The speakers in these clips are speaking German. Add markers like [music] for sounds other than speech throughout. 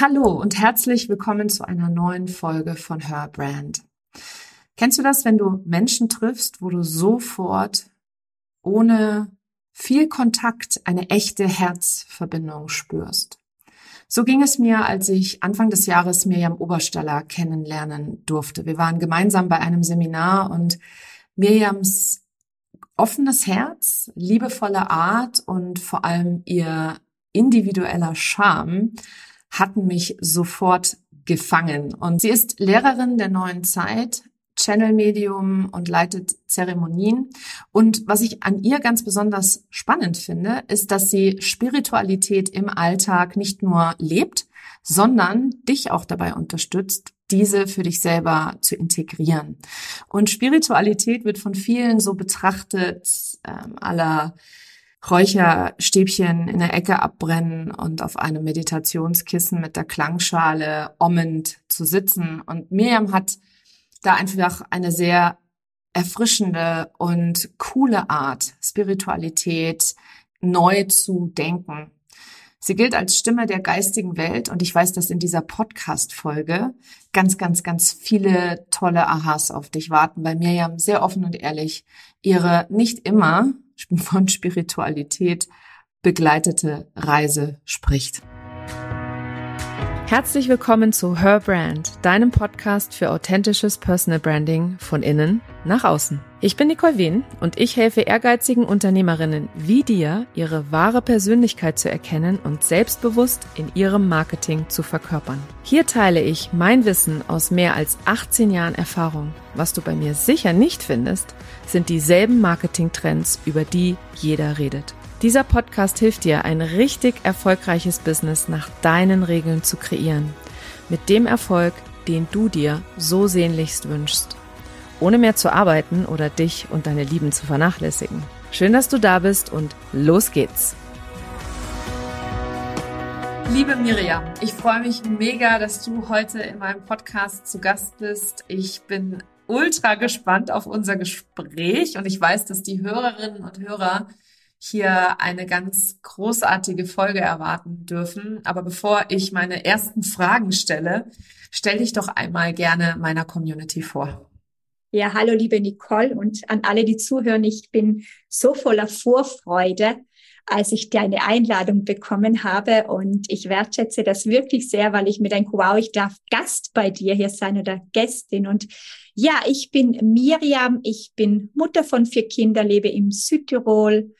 Hallo und herzlich willkommen zu einer neuen Folge von Her Brand. Kennst du das, wenn du Menschen triffst, wo du sofort ohne viel Kontakt eine echte Herzverbindung spürst? So ging es mir, als ich Anfang des Jahres Mirjam Obersteller kennenlernen durfte. Wir waren gemeinsam bei einem Seminar und Mirjams offenes Herz, liebevolle Art und vor allem ihr individueller Charme hatten mich sofort gefangen. Und sie ist Lehrerin der neuen Zeit, Channel-Medium und leitet Zeremonien. Und was ich an ihr ganz besonders spannend finde, ist, dass sie Spiritualität im Alltag nicht nur lebt, sondern dich auch dabei unterstützt, diese für dich selber zu integrieren. Und Spiritualität wird von vielen so betrachtet, ähm, aller Räucherstäbchen in der Ecke abbrennen und auf einem Meditationskissen mit der Klangschale ommend zu sitzen. Und Miriam hat da einfach eine sehr erfrischende und coole Art, Spiritualität neu zu denken. Sie gilt als Stimme der geistigen Welt und ich weiß, dass in dieser Podcast-Folge ganz, ganz, ganz viele tolle Aha's auf dich warten, weil Miriam sehr offen und ehrlich ihre nicht immer [laughs] von Spiritualität begleitete Reise spricht. Herzlich willkommen zu Her Brand, deinem Podcast für authentisches Personal Branding von innen nach außen. Ich bin Nicole Wien und ich helfe ehrgeizigen Unternehmerinnen wie dir, ihre wahre Persönlichkeit zu erkennen und selbstbewusst in ihrem Marketing zu verkörpern. Hier teile ich mein Wissen aus mehr als 18 Jahren Erfahrung. Was du bei mir sicher nicht findest, sind dieselben Marketingtrends, über die jeder redet. Dieser Podcast hilft dir, ein richtig erfolgreiches Business nach deinen Regeln zu kreieren. Mit dem Erfolg, den du dir so sehnlichst wünschst. Ohne mehr zu arbeiten oder dich und deine Lieben zu vernachlässigen. Schön, dass du da bist und los geht's. Liebe Miriam, ich freue mich mega, dass du heute in meinem Podcast zu Gast bist. Ich bin ultra gespannt auf unser Gespräch und ich weiß, dass die Hörerinnen und Hörer hier eine ganz großartige Folge erwarten dürfen. Aber bevor ich meine ersten Fragen stelle, stell dich doch einmal gerne meiner Community vor. Ja, hallo liebe Nicole und an alle, die zuhören. Ich bin so voller Vorfreude, als ich deine Einladung bekommen habe. Und ich wertschätze das wirklich sehr, weil ich mir denke, wow, ich darf Gast bei dir hier sein oder Gästin. Und ja, ich bin Miriam, ich bin Mutter von vier Kindern, lebe im Südtirol,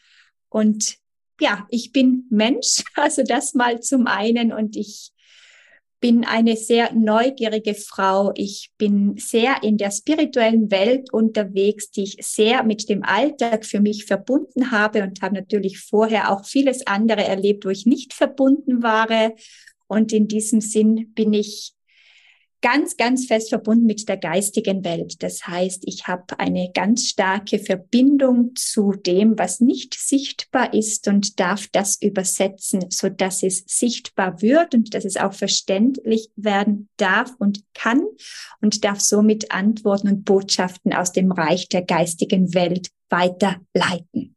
und ja, ich bin Mensch, [laughs] also das mal zum einen. Und ich bin eine sehr neugierige Frau. Ich bin sehr in der spirituellen Welt unterwegs, die ich sehr mit dem Alltag für mich verbunden habe und habe natürlich vorher auch vieles andere erlebt, wo ich nicht verbunden war. Und in diesem Sinn bin ich ganz, ganz fest verbunden mit der geistigen Welt. Das heißt, ich habe eine ganz starke Verbindung zu dem, was nicht sichtbar ist und darf das übersetzen, so dass es sichtbar wird und dass es auch verständlich werden darf und kann und darf somit Antworten und Botschaften aus dem Reich der geistigen Welt weiterleiten.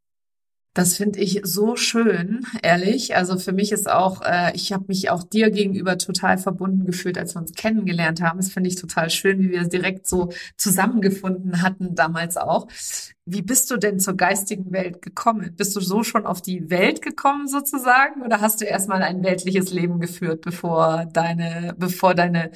Das finde ich so schön, ehrlich. Also für mich ist auch, äh, ich habe mich auch dir gegenüber total verbunden gefühlt, als wir uns kennengelernt haben. Das finde ich total schön, wie wir direkt so zusammengefunden hatten damals auch. Wie bist du denn zur geistigen Welt gekommen? Bist du so schon auf die Welt gekommen sozusagen oder hast du erstmal ein weltliches Leben geführt, bevor deine, bevor deine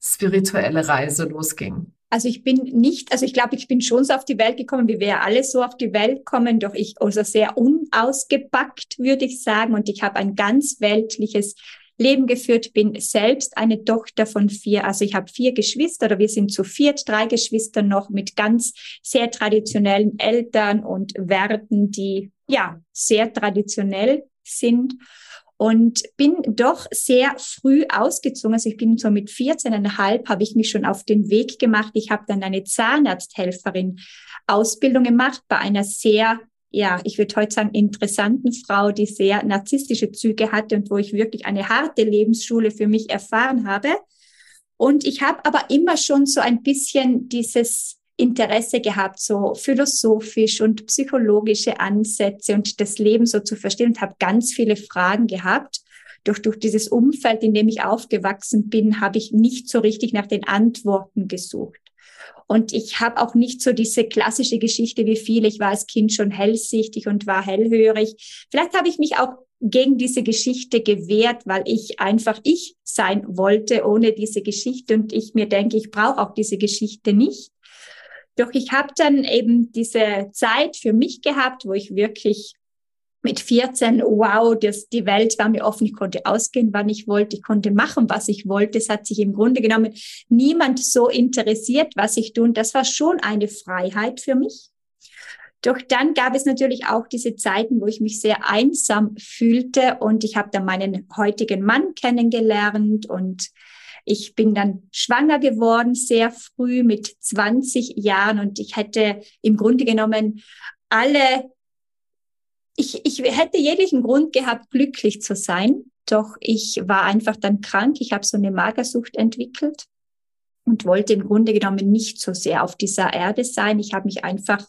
spirituelle Reise losging? Also ich bin nicht, also ich glaube, ich bin schon so auf die Welt gekommen, wie wir alle so auf die Welt kommen, doch ich also sehr unausgepackt, würde ich sagen. Und ich habe ein ganz weltliches Leben geführt, bin selbst eine Tochter von vier, also ich habe vier Geschwister oder wir sind zu viert, drei Geschwister noch mit ganz sehr traditionellen Eltern und Werten, die ja sehr traditionell sind und bin doch sehr früh ausgezogen. Also ich bin so mit 14,5 habe ich mich schon auf den Weg gemacht. Ich habe dann eine Zahnarzthelferin Ausbildung gemacht bei einer sehr ja, ich würde heute sagen, interessanten Frau, die sehr narzisstische Züge hatte und wo ich wirklich eine harte Lebensschule für mich erfahren habe. Und ich habe aber immer schon so ein bisschen dieses Interesse gehabt, so philosophisch und psychologische Ansätze und das Leben so zu verstehen und habe ganz viele Fragen gehabt. Doch durch dieses Umfeld, in dem ich aufgewachsen bin, habe ich nicht so richtig nach den Antworten gesucht. Und ich habe auch nicht so diese klassische Geschichte wie viele. Ich war als Kind schon hellsichtig und war hellhörig. Vielleicht habe ich mich auch gegen diese Geschichte gewehrt, weil ich einfach ich sein wollte ohne diese Geschichte. Und ich mir denke, ich brauche auch diese Geschichte nicht. Doch ich habe dann eben diese Zeit für mich gehabt, wo ich wirklich mit 14, wow, das, die Welt war mir offen, ich konnte ausgehen, wann ich wollte, ich konnte machen, was ich wollte. Es hat sich im Grunde genommen niemand so interessiert, was ich tue. Und das war schon eine Freiheit für mich. Doch dann gab es natürlich auch diese Zeiten, wo ich mich sehr einsam fühlte und ich habe dann meinen heutigen Mann kennengelernt und ich bin dann schwanger geworden, sehr früh mit 20 Jahren und ich hätte im Grunde genommen alle, ich, ich hätte jeglichen Grund gehabt, glücklich zu sein. Doch ich war einfach dann krank. Ich habe so eine Magersucht entwickelt und wollte im Grunde genommen nicht so sehr auf dieser Erde sein. Ich habe mich einfach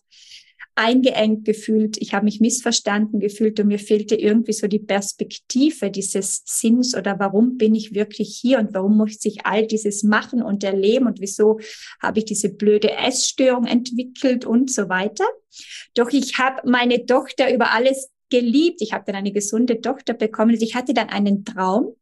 eingeengt gefühlt, ich habe mich missverstanden gefühlt und mir fehlte irgendwie so die Perspektive dieses Sinns oder warum bin ich wirklich hier und warum muss ich all dieses machen und erleben und wieso habe ich diese blöde Essstörung entwickelt und so weiter. Doch ich habe meine Tochter über alles geliebt. Ich habe dann eine gesunde Tochter bekommen. Ich hatte dann einen Traum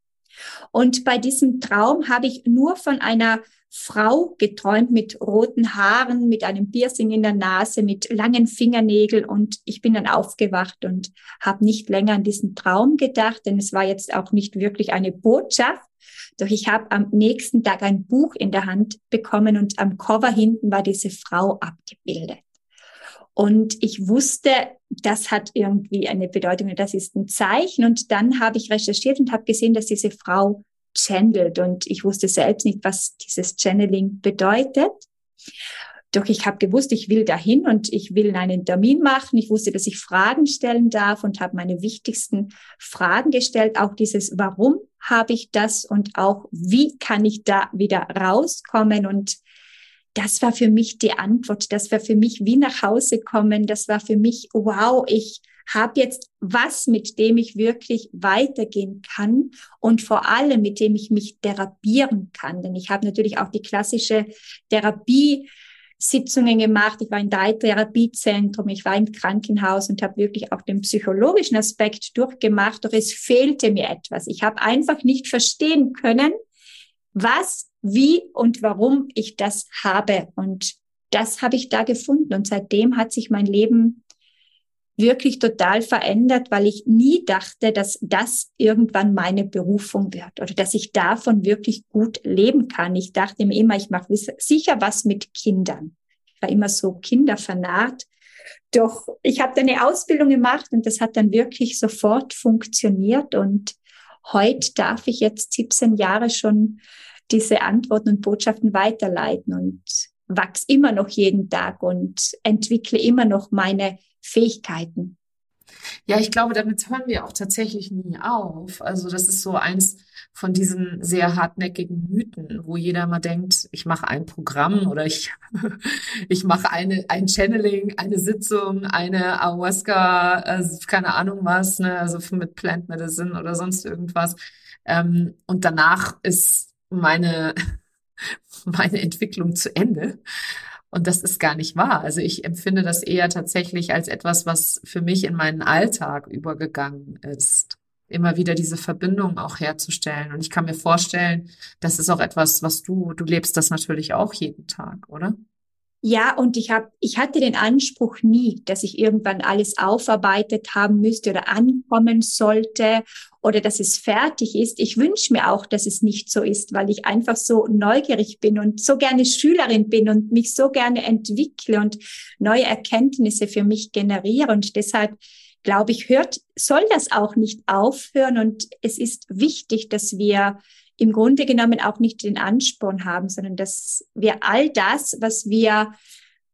und bei diesem Traum habe ich nur von einer Frau geträumt mit roten Haaren, mit einem Piercing in der Nase, mit langen Fingernägeln und ich bin dann aufgewacht und habe nicht länger an diesen Traum gedacht, denn es war jetzt auch nicht wirklich eine Botschaft. Doch ich habe am nächsten Tag ein Buch in der Hand bekommen und am Cover hinten war diese Frau abgebildet. Und ich wusste, das hat irgendwie eine Bedeutung, das ist ein Zeichen. Und dann habe ich recherchiert und habe gesehen, dass diese Frau channelt und ich wusste selbst nicht, was dieses Channeling bedeutet. Doch ich habe gewusst, ich will dahin und ich will einen Termin machen. Ich wusste, dass ich Fragen stellen darf und habe meine wichtigsten Fragen gestellt. Auch dieses, warum habe ich das und auch, wie kann ich da wieder rauskommen? Und das war für mich die Antwort. Das war für mich wie nach Hause kommen. Das war für mich, wow, ich habe jetzt was, mit dem ich wirklich weitergehen kann und vor allem mit dem ich mich therapieren kann. Denn ich habe natürlich auch die klassische Therapie Sitzungen gemacht. Ich war in drei Therapiezentrum, ich war im Krankenhaus und habe wirklich auch den psychologischen Aspekt durchgemacht. Doch es fehlte mir etwas. Ich habe einfach nicht verstehen können, was, wie und warum ich das habe. Und das habe ich da gefunden. Und seitdem hat sich mein Leben wirklich total verändert, weil ich nie dachte, dass das irgendwann meine Berufung wird oder dass ich davon wirklich gut leben kann. Ich dachte mir immer, ich mache sicher was mit Kindern. Ich war immer so kindervernarrt. Doch ich habe eine Ausbildung gemacht und das hat dann wirklich sofort funktioniert und heute darf ich jetzt 17 Jahre schon diese Antworten und Botschaften weiterleiten und wachse immer noch jeden Tag und entwickle immer noch meine Fähigkeiten. Ja, ich glaube, damit hören wir auch tatsächlich nie auf. Also das ist so eins von diesen sehr hartnäckigen Mythen, wo jeder mal denkt, ich mache ein Programm oder ich, [laughs] ich mache eine, ein Channeling, eine Sitzung, eine Ayahuasca, also keine Ahnung was, ne, also mit Plant Medicine oder sonst irgendwas. Ähm, und danach ist meine, meine Entwicklung zu Ende. Und das ist gar nicht wahr. Also ich empfinde das eher tatsächlich als etwas, was für mich in meinen Alltag übergegangen ist. Immer wieder diese Verbindung auch herzustellen. Und ich kann mir vorstellen, das ist auch etwas, was du, du lebst das natürlich auch jeden Tag, oder? Ja, und ich habe, ich hatte den Anspruch nie, dass ich irgendwann alles aufarbeitet haben müsste oder ankommen sollte oder dass es fertig ist. Ich wünsche mir auch, dass es nicht so ist, weil ich einfach so neugierig bin und so gerne Schülerin bin und mich so gerne entwickle und neue Erkenntnisse für mich generiere. Und deshalb glaube ich, hört, soll das auch nicht aufhören. Und es ist wichtig, dass wir im Grunde genommen auch nicht den Ansporn haben, sondern dass wir all das, was wir,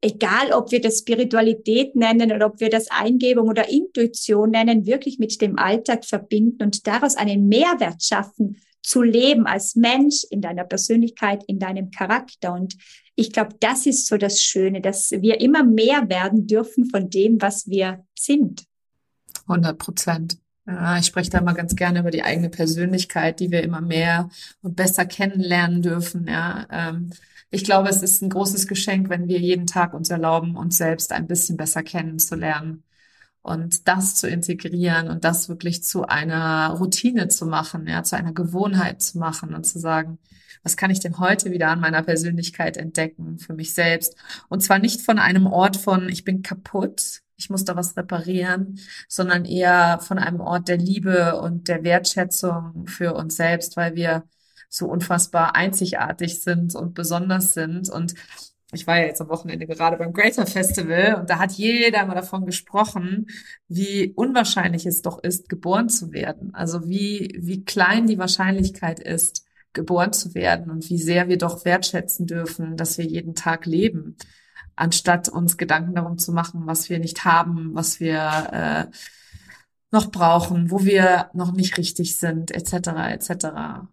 egal ob wir das Spiritualität nennen oder ob wir das Eingebung oder Intuition nennen, wirklich mit dem Alltag verbinden und daraus einen Mehrwert schaffen, zu leben als Mensch, in deiner Persönlichkeit, in deinem Charakter. Und ich glaube, das ist so das Schöne, dass wir immer mehr werden dürfen von dem, was wir sind. 100 Prozent. Ich spreche da mal ganz gerne über die eigene Persönlichkeit, die wir immer mehr und besser kennenlernen dürfen. Ja, ähm, ich glaube, es ist ein großes Geschenk, wenn wir jeden Tag uns erlauben, uns selbst ein bisschen besser kennenzulernen und das zu integrieren und das wirklich zu einer Routine zu machen, ja, zu einer Gewohnheit zu machen und zu sagen, was kann ich denn heute wieder an meiner Persönlichkeit entdecken für mich selbst? Und zwar nicht von einem Ort von, ich bin kaputt, ich muss da was reparieren, sondern eher von einem Ort der Liebe und der Wertschätzung für uns selbst, weil wir so unfassbar einzigartig sind und besonders sind. Und ich war ja jetzt am Wochenende gerade beim Greater Festival und da hat jeder mal davon gesprochen, wie unwahrscheinlich es doch ist, geboren zu werden. Also wie, wie klein die Wahrscheinlichkeit ist, geboren zu werden und wie sehr wir doch wertschätzen dürfen, dass wir jeden Tag leben anstatt uns Gedanken darum zu machen, was wir nicht haben, was wir äh, noch brauchen, wo wir noch nicht richtig sind, etc. etc.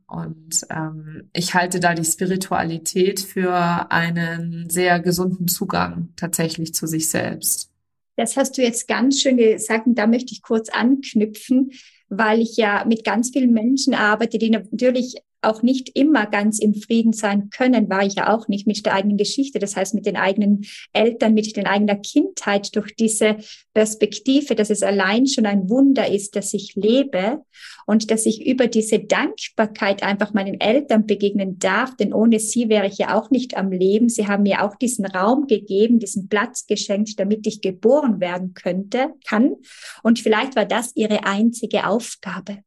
Und ähm, ich halte da die Spiritualität für einen sehr gesunden Zugang tatsächlich zu sich selbst. Das hast du jetzt ganz schön gesagt und da möchte ich kurz anknüpfen, weil ich ja mit ganz vielen Menschen arbeite, die natürlich auch nicht immer ganz im Frieden sein können, war ich ja auch nicht mit der eigenen Geschichte, das heißt mit den eigenen Eltern, mit den eigener Kindheit, durch diese Perspektive, dass es allein schon ein Wunder ist, dass ich lebe und dass ich über diese Dankbarkeit einfach meinen Eltern begegnen darf, denn ohne sie wäre ich ja auch nicht am Leben. Sie haben mir auch diesen Raum gegeben, diesen Platz geschenkt, damit ich geboren werden könnte, kann. Und vielleicht war das ihre einzige Aufgabe.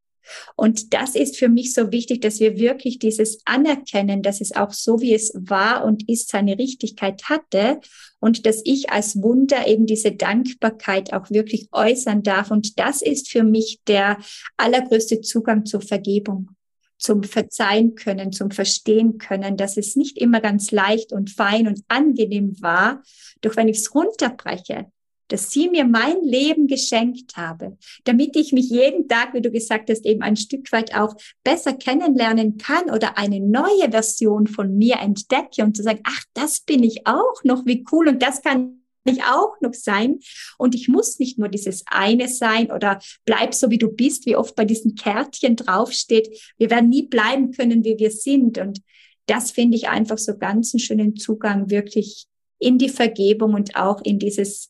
Und das ist für mich so wichtig, dass wir wirklich dieses anerkennen, dass es auch so, wie es war und ist, seine Richtigkeit hatte und dass ich als Wunder eben diese Dankbarkeit auch wirklich äußern darf. Und das ist für mich der allergrößte Zugang zur Vergebung zum Verzeihen können, zum Verstehen können, dass es nicht immer ganz leicht und fein und angenehm war. Doch wenn ich es runterbreche, dass sie mir mein Leben geschenkt habe, damit ich mich jeden Tag, wie du gesagt hast, eben ein Stück weit auch besser kennenlernen kann oder eine neue Version von mir entdecke und zu sagen, ach, das bin ich auch noch, wie cool und das kann ich auch noch sein. Und ich muss nicht nur dieses eine sein oder bleib so, wie du bist, wie oft bei diesen Kärtchen draufsteht. Wir werden nie bleiben können, wie wir sind. Und das finde ich einfach so ganz einen schönen Zugang wirklich in die Vergebung und auch in dieses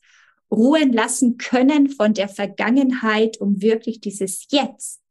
ruhen lassen können von der Vergangenheit, um wirklich dieses Jetzt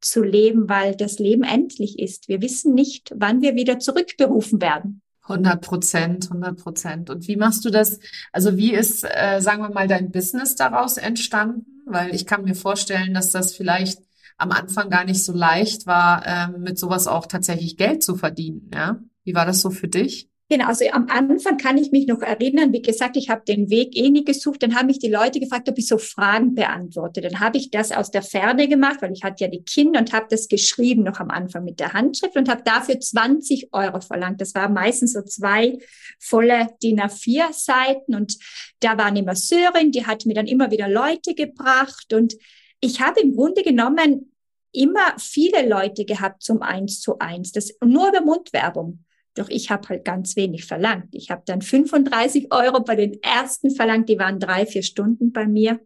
zu leben, weil das Leben endlich ist. Wir wissen nicht, wann wir wieder zurückberufen werden. 100 Prozent, 100 Prozent. Und wie machst du das? Also wie ist, äh, sagen wir mal, dein Business daraus entstanden? Weil ich kann mir vorstellen, dass das vielleicht am Anfang gar nicht so leicht war, ähm, mit sowas auch tatsächlich Geld zu verdienen. Ja? Wie war das so für dich? Genau, also am Anfang kann ich mich noch erinnern, wie gesagt, ich habe den Weg eh nie gesucht. Dann haben mich die Leute gefragt, ob ich so Fragen beantworte. Dann habe ich das aus der Ferne gemacht, weil ich hatte ja die Kinder und habe das geschrieben noch am Anfang mit der Handschrift und habe dafür 20 Euro verlangt. Das war meistens so zwei volle DIN A4 Seiten und da war eine Masseurin, die hat mir dann immer wieder Leute gebracht und ich habe im Grunde genommen immer viele Leute gehabt zum Eins zu Eins. Das nur über Mundwerbung. Doch ich habe halt ganz wenig verlangt. Ich habe dann 35 Euro bei den ersten verlangt, die waren drei, vier Stunden bei mir.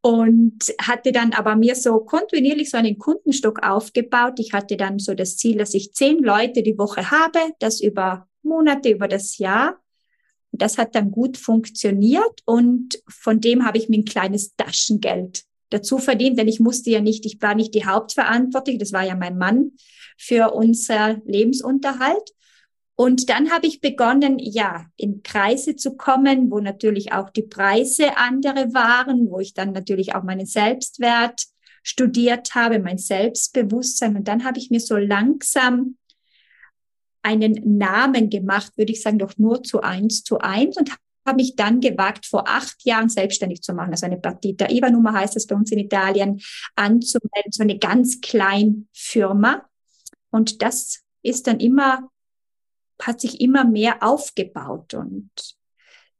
Und hatte dann aber mir so kontinuierlich so einen Kundenstock aufgebaut. Ich hatte dann so das Ziel, dass ich zehn Leute die Woche habe, das über Monate, über das Jahr. Das hat dann gut funktioniert und von dem habe ich mir ein kleines Taschengeld dazu verdient, denn ich musste ja nicht, ich war nicht die Hauptverantwortliche, das war ja mein Mann für unser Lebensunterhalt. Und dann habe ich begonnen, ja, in Kreise zu kommen, wo natürlich auch die Preise andere waren, wo ich dann natürlich auch meinen Selbstwert studiert habe, mein Selbstbewusstsein. Und dann habe ich mir so langsam einen Namen gemacht, würde ich sagen, doch nur zu eins zu eins und habe mich dann gewagt, vor acht Jahren selbstständig zu machen. Also eine Partita IVA-Nummer heißt es bei uns in Italien, anzumelden, so eine ganz kleine Firma. Und das ist dann immer hat sich immer mehr aufgebaut. Und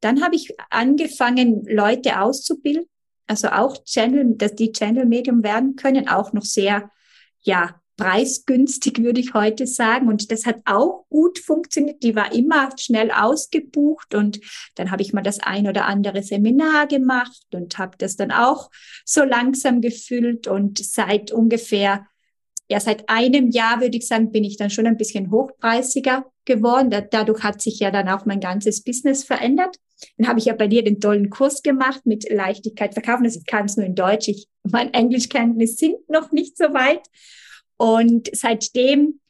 dann habe ich angefangen, Leute auszubilden, also auch Channel, dass die Channel-Medium werden können, auch noch sehr, ja, preisgünstig, würde ich heute sagen. Und das hat auch gut funktioniert. Die war immer schnell ausgebucht und dann habe ich mal das ein oder andere Seminar gemacht und habe das dann auch so langsam gefüllt und seit ungefähr ja, seit einem Jahr würde ich sagen, bin ich dann schon ein bisschen hochpreisiger geworden. dadurch hat sich ja dann auch mein ganzes Business verändert. Dann habe ich ja bei dir den tollen Kurs gemacht mit Leichtigkeit verkaufen. Das kann es nur in Deutsch. Ich, mein Englischkenntnis sind noch nicht so weit. Und seitdem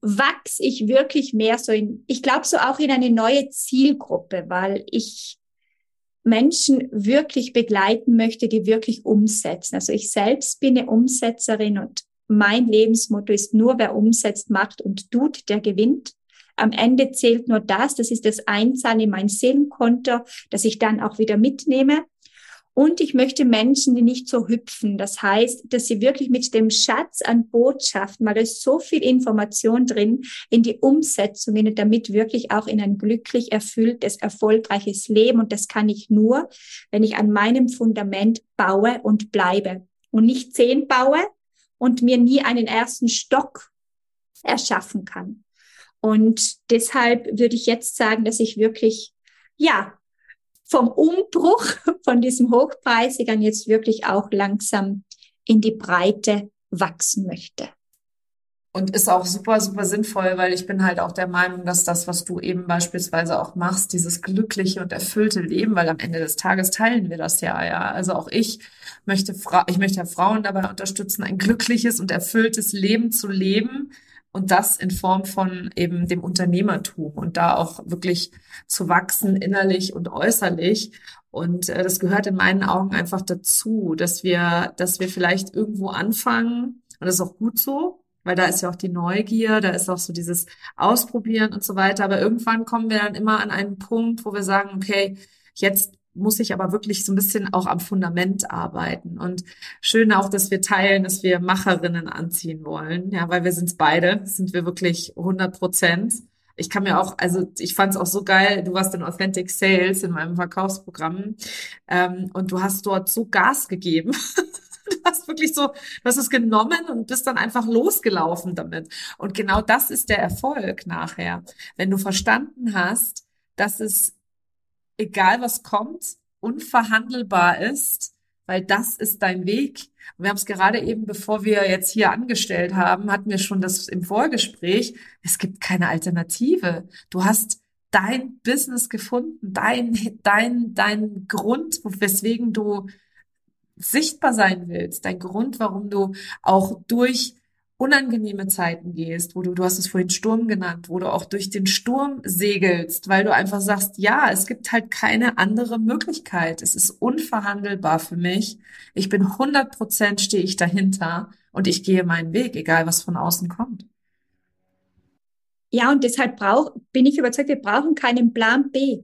wachse ich wirklich mehr so in, ich glaube so auch in eine neue Zielgruppe, weil ich Menschen wirklich begleiten möchte, die wirklich umsetzen. Also ich selbst bin eine Umsetzerin und mein Lebensmotto ist nur wer umsetzt, macht und tut, der gewinnt. Am Ende zählt nur das, das ist das Einzahlen in mein Seelenkonto, das ich dann auch wieder mitnehme. Und ich möchte Menschen, die nicht so hüpfen. Das heißt, dass sie wirklich mit dem Schatz an Botschaften, weil da ist so viel Information drin, in die Umsetzung gehen und damit wirklich auch in ein glücklich erfülltes, erfolgreiches Leben. Und das kann ich nur, wenn ich an meinem Fundament baue und bleibe. Und nicht zehn baue und mir nie einen ersten Stock erschaffen kann. Und deshalb würde ich jetzt sagen, dass ich wirklich, ja, vom Umbruch [laughs] von diesem Hochpreisigern jetzt wirklich auch langsam in die Breite wachsen möchte. Und ist auch super, super sinnvoll, weil ich bin halt auch der Meinung, dass das, was du eben beispielsweise auch machst, dieses glückliche und erfüllte Leben, weil am Ende des Tages teilen wir das ja, ja. Also auch ich möchte, Fra ich möchte Frauen dabei unterstützen, ein glückliches und erfülltes Leben zu leben und das in Form von eben dem Unternehmertum und da auch wirklich zu wachsen innerlich und äußerlich. Und äh, das gehört in meinen Augen einfach dazu, dass wir, dass wir vielleicht irgendwo anfangen und das ist auch gut so, weil da ist ja auch die Neugier, da ist auch so dieses Ausprobieren und so weiter. Aber irgendwann kommen wir dann immer an einen Punkt, wo wir sagen, okay, jetzt muss ich aber wirklich so ein bisschen auch am Fundament arbeiten. Und schön auch, dass wir teilen, dass wir Macherinnen anziehen wollen. Ja, weil wir sind beide, sind wir wirklich 100 Prozent. Ich kann mir auch, also ich fand es auch so geil, du warst in Authentic Sales in meinem Verkaufsprogramm ähm, und du hast dort so Gas gegeben. [laughs] [laughs] du hast wirklich so, du hast es genommen und bist dann einfach losgelaufen damit. Und genau das ist der Erfolg nachher. Wenn du verstanden hast, dass es egal was kommt, unverhandelbar ist, weil das ist dein Weg. Und wir haben es gerade eben, bevor wir jetzt hier angestellt haben, hatten wir schon das im Vorgespräch. Es gibt keine Alternative. Du hast dein Business gefunden, dein, dein, dein Grund, weswegen du sichtbar sein willst, dein Grund, warum du auch durch unangenehme Zeiten gehst, wo du, du hast es vorhin Sturm genannt, wo du auch durch den Sturm segelst, weil du einfach sagst, ja, es gibt halt keine andere Möglichkeit. Es ist unverhandelbar für mich. Ich bin 100 Prozent stehe ich dahinter und ich gehe meinen Weg, egal was von außen kommt. Ja, und deshalb brauch, bin ich überzeugt, wir brauchen keinen Plan B.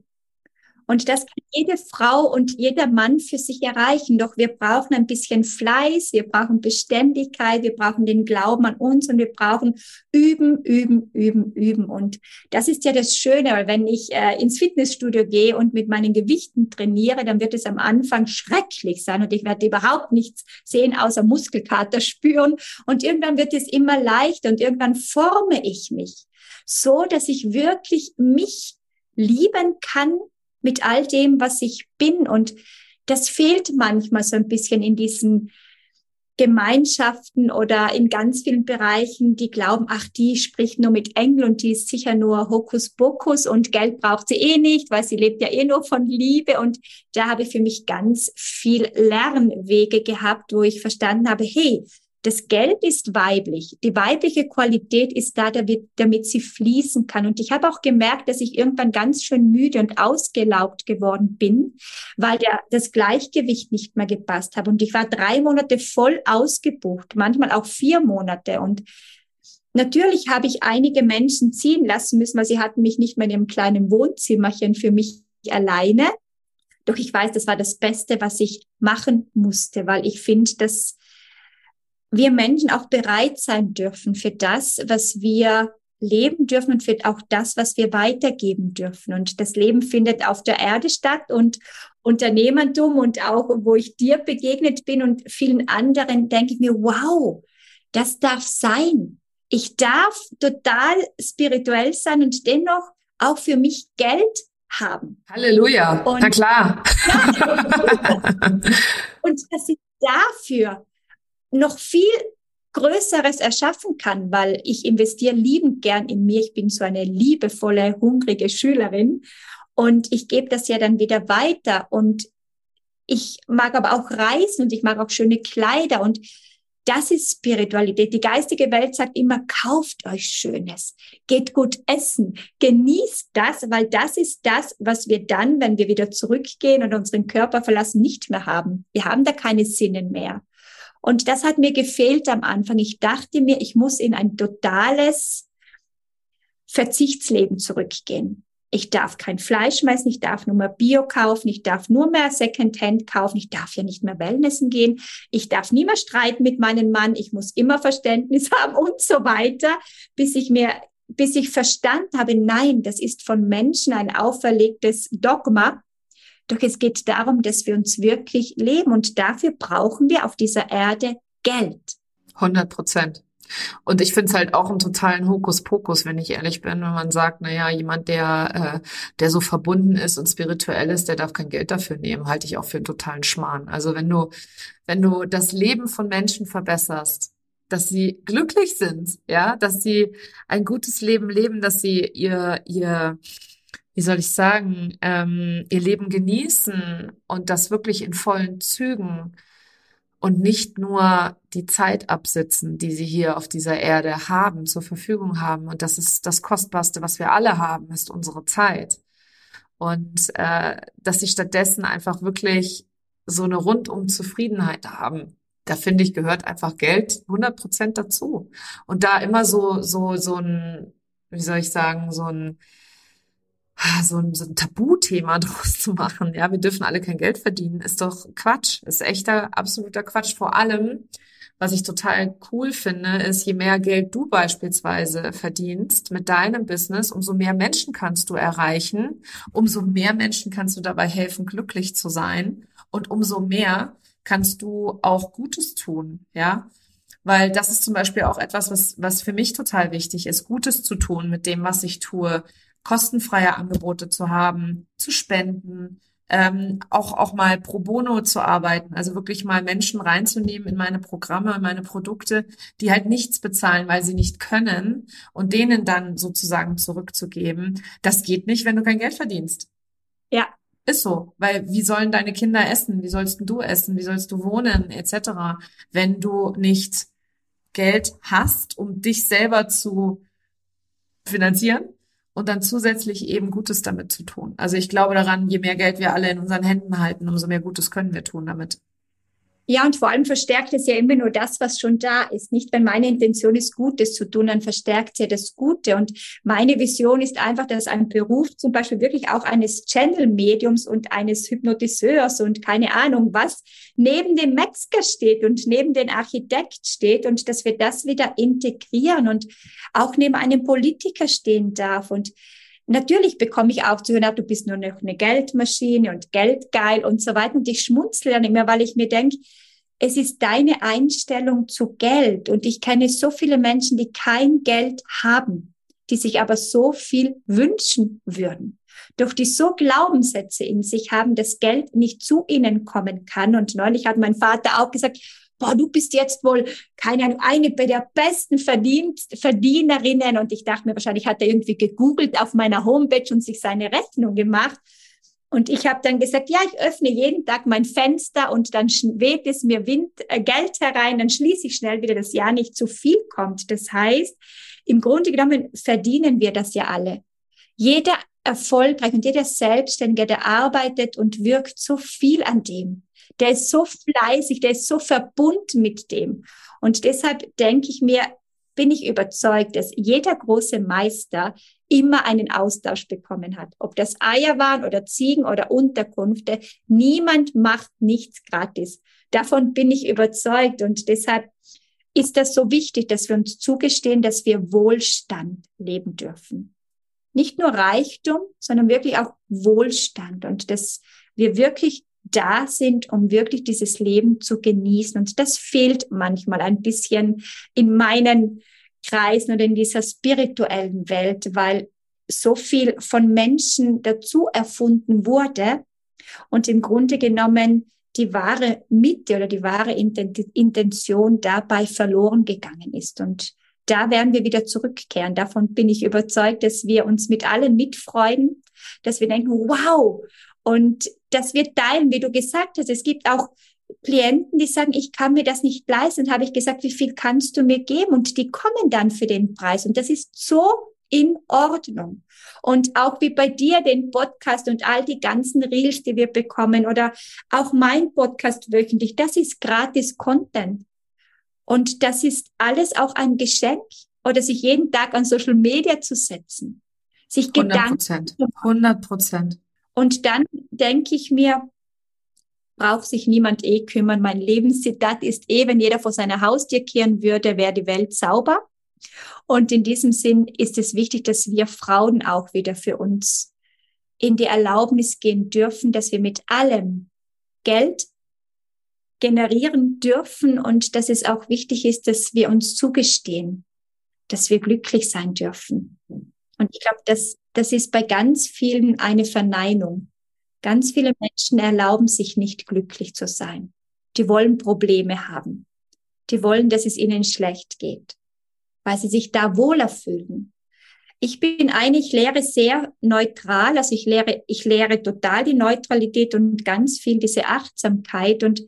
Und das kann jede Frau und jeder Mann für sich erreichen. Doch wir brauchen ein bisschen Fleiß, wir brauchen Beständigkeit, wir brauchen den Glauben an uns und wir brauchen üben, üben, üben, üben. Und das ist ja das Schöne, weil wenn ich äh, ins Fitnessstudio gehe und mit meinen Gewichten trainiere, dann wird es am Anfang schrecklich sein und ich werde überhaupt nichts sehen, außer Muskelkater spüren. Und irgendwann wird es immer leichter und irgendwann forme ich mich so, dass ich wirklich mich lieben kann mit all dem, was ich bin. Und das fehlt manchmal so ein bisschen in diesen Gemeinschaften oder in ganz vielen Bereichen, die glauben, ach, die spricht nur mit Engel und die ist sicher nur Hokuspokus und Geld braucht sie eh nicht, weil sie lebt ja eh nur von Liebe. Und da habe ich für mich ganz viel Lernwege gehabt, wo ich verstanden habe, hey, das Geld ist weiblich. Die weibliche Qualität ist da, damit sie fließen kann. Und ich habe auch gemerkt, dass ich irgendwann ganz schön müde und ausgelaugt geworden bin, weil der, das Gleichgewicht nicht mehr gepasst hat. Und ich war drei Monate voll ausgebucht, manchmal auch vier Monate. Und natürlich habe ich einige Menschen ziehen lassen müssen, weil sie hatten mich nicht mehr in ihrem kleinen Wohnzimmerchen für mich alleine. Doch ich weiß, das war das Beste, was ich machen musste, weil ich finde, dass wir Menschen auch bereit sein dürfen für das, was wir leben dürfen und für auch das, was wir weitergeben dürfen. Und das Leben findet auf der Erde statt und Unternehmertum und auch, wo ich dir begegnet bin und vielen anderen, denke ich mir, wow, Das darf sein. Ich darf total spirituell sein und dennoch auch für mich Geld haben. Halleluja. Und, Na klar. [laughs] und dass ich dafür noch viel Größeres erschaffen kann, weil ich investiere liebend gern in mir. Ich bin so eine liebevolle, hungrige Schülerin und ich gebe das ja dann wieder weiter und ich mag aber auch reisen und ich mag auch schöne Kleider und das ist Spiritualität. Die geistige Welt sagt immer, kauft euch Schönes, geht gut essen, genießt das, weil das ist das, was wir dann, wenn wir wieder zurückgehen und unseren Körper verlassen, nicht mehr haben. Wir haben da keine Sinnen mehr. Und das hat mir gefehlt am Anfang. Ich dachte mir, ich muss in ein totales Verzichtsleben zurückgehen. Ich darf kein Fleisch mehr essen, ich darf nur mehr Bio kaufen, ich darf nur mehr Secondhand kaufen, ich darf ja nicht mehr Wellnessen gehen, ich darf nie mehr streiten mit meinem Mann, ich muss immer Verständnis [laughs] haben und so weiter, bis ich mir, bis ich verstanden habe, nein, das ist von Menschen ein auferlegtes Dogma. Doch es geht darum, dass wir uns wirklich leben und dafür brauchen wir auf dieser Erde Geld. 100 Prozent. Und ich finde es halt auch einen totalen Hokuspokus, wenn ich ehrlich bin, wenn man sagt, na ja, jemand, der, äh, der so verbunden ist und spirituell ist, der darf kein Geld dafür nehmen, halte ich auch für einen totalen Schmarrn. Also wenn du, wenn du das Leben von Menschen verbesserst, dass sie glücklich sind, ja, dass sie ein gutes Leben leben, dass sie ihr, ihr, wie soll ich sagen, ähm, ihr Leben genießen und das wirklich in vollen Zügen, und nicht nur die Zeit absitzen, die sie hier auf dieser Erde haben, zur Verfügung haben. Und das ist das Kostbarste, was wir alle haben, ist unsere Zeit. Und äh, dass sie stattdessen einfach wirklich so eine rundum Zufriedenheit haben. Da finde ich, gehört einfach Geld 100 Prozent dazu. Und da immer so, so, so ein, wie soll ich sagen, so ein, so ein, so ein Tabuthema [laughs] draus zu machen. Ja, wir dürfen alle kein Geld verdienen, ist doch Quatsch. Ist echter, absoluter Quatsch. Vor allem, was ich total cool finde, ist, je mehr Geld du beispielsweise verdienst mit deinem Business, umso mehr Menschen kannst du erreichen, umso mehr Menschen kannst du dabei helfen, glücklich zu sein und umso mehr kannst du auch Gutes tun, ja. Weil das ist zum Beispiel auch etwas, was, was für mich total wichtig ist, Gutes zu tun mit dem, was ich tue, kostenfreie Angebote zu haben, zu spenden, ähm, auch auch mal pro bono zu arbeiten, also wirklich mal Menschen reinzunehmen in meine Programme, in meine Produkte, die halt nichts bezahlen, weil sie nicht können und denen dann sozusagen zurückzugeben. Das geht nicht, wenn du kein Geld verdienst. Ja. Ist so, weil wie sollen deine Kinder essen? Wie sollst du essen? Wie sollst du wohnen? Etc. Wenn du nicht Geld hast, um dich selber zu finanzieren und dann zusätzlich eben Gutes damit zu tun. Also ich glaube daran, je mehr Geld wir alle in unseren Händen halten, umso mehr Gutes können wir tun damit. Ja, und vor allem verstärkt es ja immer nur das, was schon da ist. Nicht, wenn meine Intention ist, Gutes zu tun, dann verstärkt ja das Gute. Und meine Vision ist einfach, dass ein Beruf zum Beispiel wirklich auch eines Channel-Mediums und eines Hypnotiseurs und keine Ahnung was neben dem Metzger steht und neben dem Architekt steht und dass wir das wieder integrieren und auch neben einem Politiker stehen darf. Und Natürlich bekomme ich auch zu hören, du bist nur noch eine Geldmaschine und Geldgeil und so weiter. Und ich schmunzle dann immer, weil ich mir denke, es ist deine Einstellung zu Geld. Und ich kenne so viele Menschen, die kein Geld haben, die sich aber so viel wünschen würden. Doch die so Glaubenssätze in sich haben, dass Geld nicht zu ihnen kommen kann. Und neulich hat mein Vater auch gesagt, boah, du bist jetzt wohl, keine Ahnung, eine der besten Verdienst, Verdienerinnen. Und ich dachte mir, wahrscheinlich hat er irgendwie gegoogelt auf meiner Homepage und sich seine Rechnung gemacht. Und ich habe dann gesagt, ja, ich öffne jeden Tag mein Fenster und dann weht es mir Wind, äh, Geld herein, dann schließe ich schnell wieder, dass ja nicht zu viel kommt. Das heißt, im Grunde genommen verdienen wir das ja alle. Jeder erfolgreich und jeder Selbstständige, der arbeitet und wirkt so viel an dem der ist so fleißig, der ist so verbunden mit dem. Und deshalb denke ich mir, bin ich überzeugt, dass jeder große Meister immer einen Austausch bekommen hat. Ob das Eier waren oder Ziegen oder Unterkünfte, niemand macht nichts gratis. Davon bin ich überzeugt und deshalb ist das so wichtig, dass wir uns zugestehen, dass wir Wohlstand leben dürfen. Nicht nur Reichtum, sondern wirklich auch Wohlstand und dass wir wirklich da sind, um wirklich dieses Leben zu genießen. Und das fehlt manchmal ein bisschen in meinen Kreisen oder in dieser spirituellen Welt, weil so viel von Menschen dazu erfunden wurde und im Grunde genommen die wahre Mitte oder die wahre Intention dabei verloren gegangen ist. Und da werden wir wieder zurückkehren. Davon bin ich überzeugt, dass wir uns mit allen mitfreuen, dass wir denken, wow, und dass wir teilen, wie du gesagt hast. Es gibt auch Klienten, die sagen, ich kann mir das nicht leisten. habe ich gesagt, wie viel kannst du mir geben? Und die kommen dann für den Preis. Und das ist so in Ordnung. Und auch wie bei dir den Podcast und all die ganzen Reels, die wir bekommen oder auch mein Podcast wöchentlich, das ist gratis Content. Und das ist alles auch ein Geschenk oder sich jeden Tag an Social Media zu setzen. Sich 100 Prozent. 100 Prozent. Und dann denke ich mir, braucht sich niemand eh kümmern. Mein Lebenszitat ist eh, wenn jeder vor seiner Haustür kehren würde, wäre die Welt sauber. Und in diesem Sinn ist es wichtig, dass wir Frauen auch wieder für uns in die Erlaubnis gehen dürfen, dass wir mit allem Geld generieren dürfen und dass es auch wichtig ist, dass wir uns zugestehen, dass wir glücklich sein dürfen. Und ich glaube, das, das ist bei ganz vielen eine Verneinung. Ganz viele Menschen erlauben sich nicht glücklich zu sein. Die wollen Probleme haben. Die wollen, dass es ihnen schlecht geht weil sie sich da wohler fühlen. Ich bin eigentlich, ich lehre sehr neutral, also ich lehre, ich lehre total die Neutralität und ganz viel diese Achtsamkeit und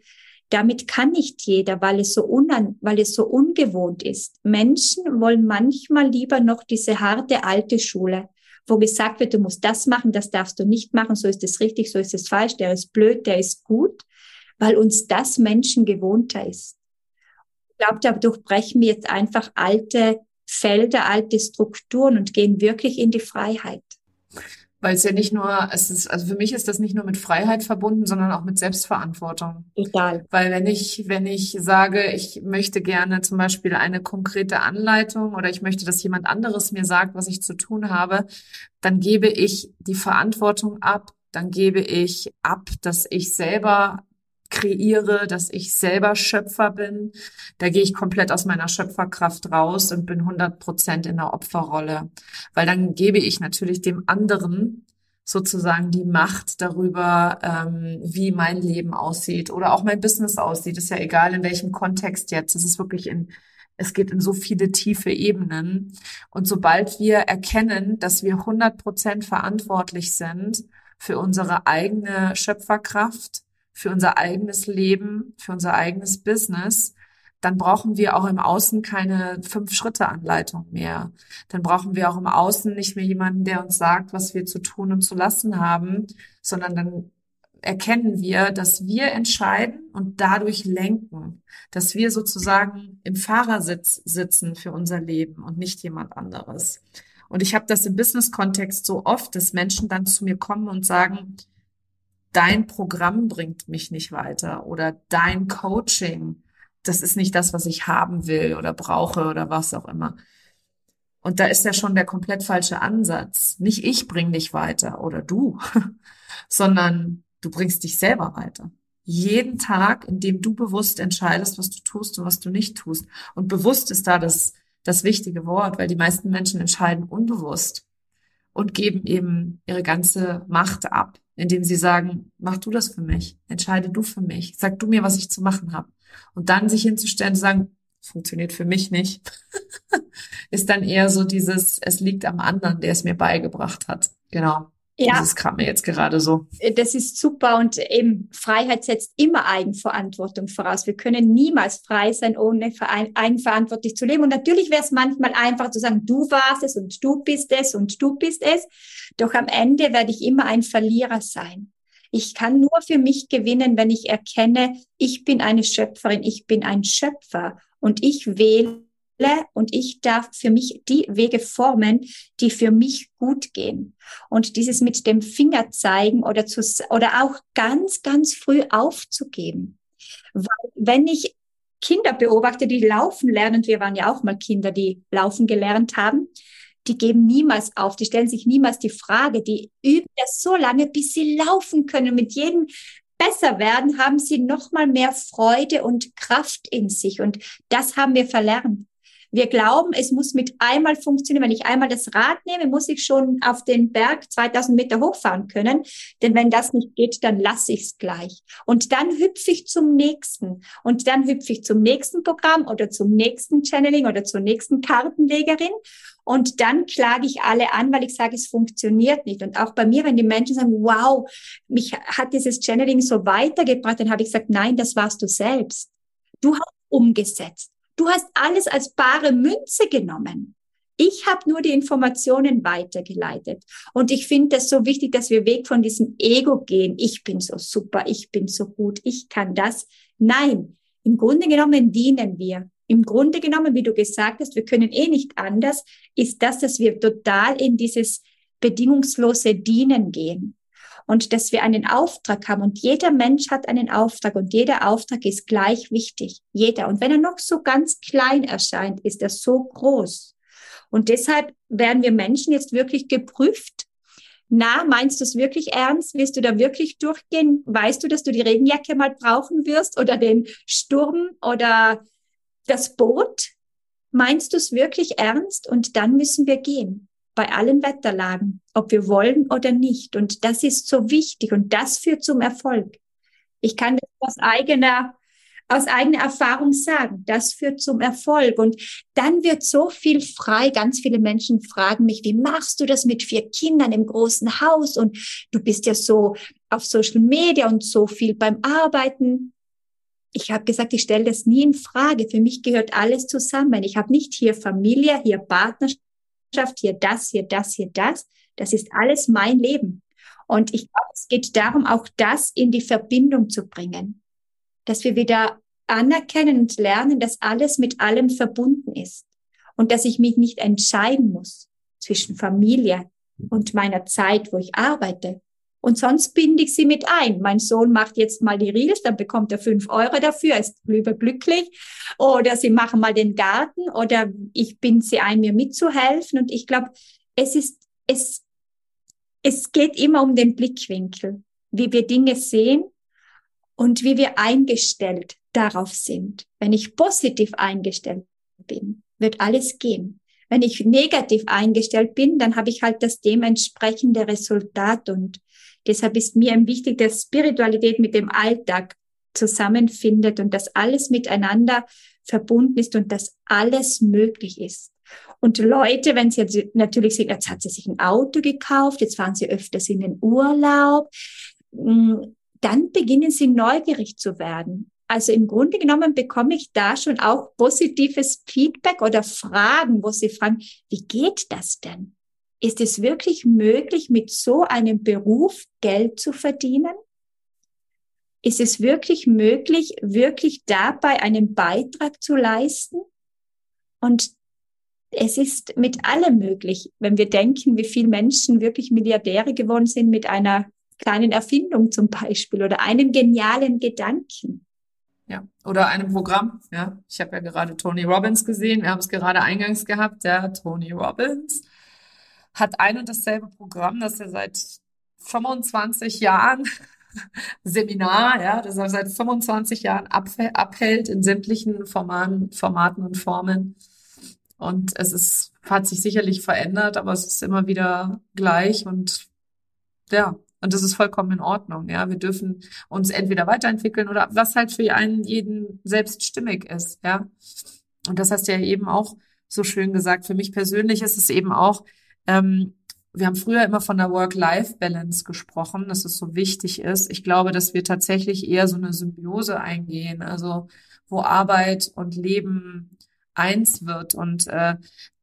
damit kann nicht jeder, weil es so unan, weil es so ungewohnt ist. Menschen wollen manchmal lieber noch diese harte alte Schule, wo gesagt wird, du musst das machen, das darfst du nicht machen, so ist es richtig, so ist es falsch, der ist blöd, der ist gut, weil uns das Menschen gewohnter ist glaube, da durchbrechen wir jetzt einfach alte Felder, alte Strukturen und gehen wirklich in die Freiheit. Weil es ja nicht nur, es ist, also für mich ist das nicht nur mit Freiheit verbunden, sondern auch mit Selbstverantwortung. Egal. Weil wenn ich, wenn ich sage, ich möchte gerne zum Beispiel eine konkrete Anleitung oder ich möchte, dass jemand anderes mir sagt, was ich zu tun habe, dann gebe ich die Verantwortung ab, dann gebe ich ab, dass ich selber kreiere, dass ich selber Schöpfer bin. Da gehe ich komplett aus meiner Schöpferkraft raus und bin 100 Prozent in der Opferrolle, weil dann gebe ich natürlich dem anderen sozusagen die Macht darüber, ähm, wie mein Leben aussieht oder auch mein Business aussieht. Ist ja egal in welchem Kontext jetzt. Es ist wirklich in es geht in so viele tiefe Ebenen. Und sobald wir erkennen, dass wir 100 Prozent verantwortlich sind für unsere eigene Schöpferkraft, für unser eigenes Leben, für unser eigenes Business, dann brauchen wir auch im Außen keine Fünf-Schritte-Anleitung mehr. Dann brauchen wir auch im Außen nicht mehr jemanden, der uns sagt, was wir zu tun und zu lassen haben, sondern dann erkennen wir, dass wir entscheiden und dadurch lenken, dass wir sozusagen im Fahrersitz sitzen für unser Leben und nicht jemand anderes. Und ich habe das im Business-Kontext so oft, dass Menschen dann zu mir kommen und sagen, dein Programm bringt mich nicht weiter oder dein Coaching, das ist nicht das, was ich haben will oder brauche oder was auch immer. Und da ist ja schon der komplett falsche Ansatz. Nicht ich bring dich weiter oder du, [laughs] sondern du bringst dich selber weiter. Jeden Tag, in dem du bewusst entscheidest, was du tust und was du nicht tust. Und bewusst ist da das, das wichtige Wort, weil die meisten Menschen entscheiden unbewusst und geben eben ihre ganze Macht ab indem sie sagen, mach du das für mich, entscheide du für mich, sag du mir, was ich zu machen habe. Und dann sich hinzustellen und sagen, funktioniert für mich nicht, [laughs] ist dann eher so dieses, es liegt am anderen, der es mir beigebracht hat. Genau. Ja. Das kam mir jetzt gerade so. Äh, das ist super und eben Freiheit setzt immer Eigenverantwortung voraus. Wir können niemals frei sein, ohne eigenverantwortlich zu leben. Und natürlich wäre es manchmal einfach zu sagen, du warst es und du bist es und du bist es. Doch am Ende werde ich immer ein Verlierer sein. Ich kann nur für mich gewinnen, wenn ich erkenne, ich bin eine Schöpferin, ich bin ein Schöpfer und ich wähle und ich darf für mich die Wege formen, die für mich gut gehen. Und dieses mit dem Finger zeigen oder zu, oder auch ganz, ganz früh aufzugeben. Weil wenn ich Kinder beobachte, die laufen lernen, wir waren ja auch mal Kinder, die laufen gelernt haben, die geben niemals auf, die stellen sich niemals die Frage, die üben das so lange, bis sie laufen können mit jedem besser werden, haben sie noch mal mehr Freude und Kraft in sich. Und das haben wir verlernt. Wir glauben, es muss mit einmal funktionieren. Wenn ich einmal das Rad nehme, muss ich schon auf den Berg 2000 Meter hochfahren können. Denn wenn das nicht geht, dann lasse ich es gleich. Und dann hüpfe ich zum nächsten. Und dann hüpfe ich zum nächsten Programm oder zum nächsten Channeling oder zur nächsten Kartenlegerin. Und dann klage ich alle an, weil ich sage, es funktioniert nicht. Und auch bei mir, wenn die Menschen sagen, wow, mich hat dieses Channeling so weitergebracht, dann habe ich gesagt, nein, das warst du selbst. Du hast umgesetzt. Du hast alles als bare Münze genommen. Ich habe nur die Informationen weitergeleitet. Und ich finde es so wichtig, dass wir weg von diesem Ego gehen. Ich bin so super, ich bin so gut, ich kann das. Nein, im Grunde genommen dienen wir. Im Grunde genommen, wie du gesagt hast, wir können eh nicht anders, ist das, dass wir total in dieses bedingungslose Dienen gehen und dass wir einen Auftrag haben. Und jeder Mensch hat einen Auftrag und jeder Auftrag ist gleich wichtig. Jeder. Und wenn er noch so ganz klein erscheint, ist er so groß. Und deshalb werden wir Menschen jetzt wirklich geprüft. Na, meinst du es wirklich ernst? Wirst du da wirklich durchgehen? Weißt du, dass du die Regenjacke mal brauchen wirst oder den Sturm oder das Boot? Meinst du es wirklich ernst? Und dann müssen wir gehen bei allen Wetterlagen, ob wir wollen oder nicht. Und das ist so wichtig und das führt zum Erfolg. Ich kann das aus eigener, aus eigener Erfahrung sagen. Das führt zum Erfolg. Und dann wird so viel frei. Ganz viele Menschen fragen mich, wie machst du das mit vier Kindern im großen Haus? Und du bist ja so auf Social Media und so viel beim Arbeiten. Ich habe gesagt, ich stelle das nie in Frage. Für mich gehört alles zusammen. Ich habe nicht hier Familie, hier Partnerschaft hier das, hier das, hier das. Das ist alles mein Leben. Und ich glaube, es geht darum, auch das in die Verbindung zu bringen. Dass wir wieder anerkennen und lernen, dass alles mit allem verbunden ist. Und dass ich mich nicht entscheiden muss zwischen Familie und meiner Zeit, wo ich arbeite, und sonst binde ich sie mit ein. Mein Sohn macht jetzt mal die Reels, dann bekommt er fünf Euro dafür, ist überglücklich. Oder sie machen mal den Garten oder ich binde sie ein, mir mitzuhelfen. Und ich glaube, es ist, es, es geht immer um den Blickwinkel, wie wir Dinge sehen und wie wir eingestellt darauf sind. Wenn ich positiv eingestellt bin, wird alles gehen. Wenn ich negativ eingestellt bin, dann habe ich halt das dementsprechende Resultat und Deshalb ist mir wichtig, dass Spiritualität mit dem Alltag zusammenfindet und dass alles miteinander verbunden ist und dass alles möglich ist. Und Leute, wenn sie jetzt natürlich sehen, jetzt hat sie sich ein Auto gekauft, jetzt fahren sie öfters in den Urlaub, mm, dann beginnen sie neugierig zu werden. Also im Grunde genommen bekomme ich da schon auch positives Feedback oder Fragen, wo sie fragen, wie geht das denn? Ist es wirklich möglich, mit so einem Beruf Geld zu verdienen? Ist es wirklich möglich, wirklich dabei einen Beitrag zu leisten? Und es ist mit allem möglich, wenn wir denken, wie viele Menschen wirklich Milliardäre geworden sind mit einer kleinen Erfindung zum Beispiel oder einem genialen Gedanken. Ja, oder einem Programm. Ja, ich habe ja gerade Tony Robbins gesehen. Wir haben es gerade eingangs gehabt. Der Tony Robbins hat ein und dasselbe Programm, das er seit 25 Jahren [laughs] Seminar, ja, das er seit 25 Jahren abhält in sämtlichen Formaten, Formaten und Formen. Und es ist, hat sich sicherlich verändert, aber es ist immer wieder gleich und ja, und das ist vollkommen in Ordnung. Ja, wir dürfen uns entweder weiterentwickeln oder was halt für einen jeden selbst stimmig ist. Ja, und das hast du ja eben auch so schön gesagt. Für mich persönlich ist es eben auch ähm, wir haben früher immer von der Work-Life-Balance gesprochen, dass es so wichtig ist. Ich glaube, dass wir tatsächlich eher so eine Symbiose eingehen, also wo Arbeit und Leben eins wird. Und äh,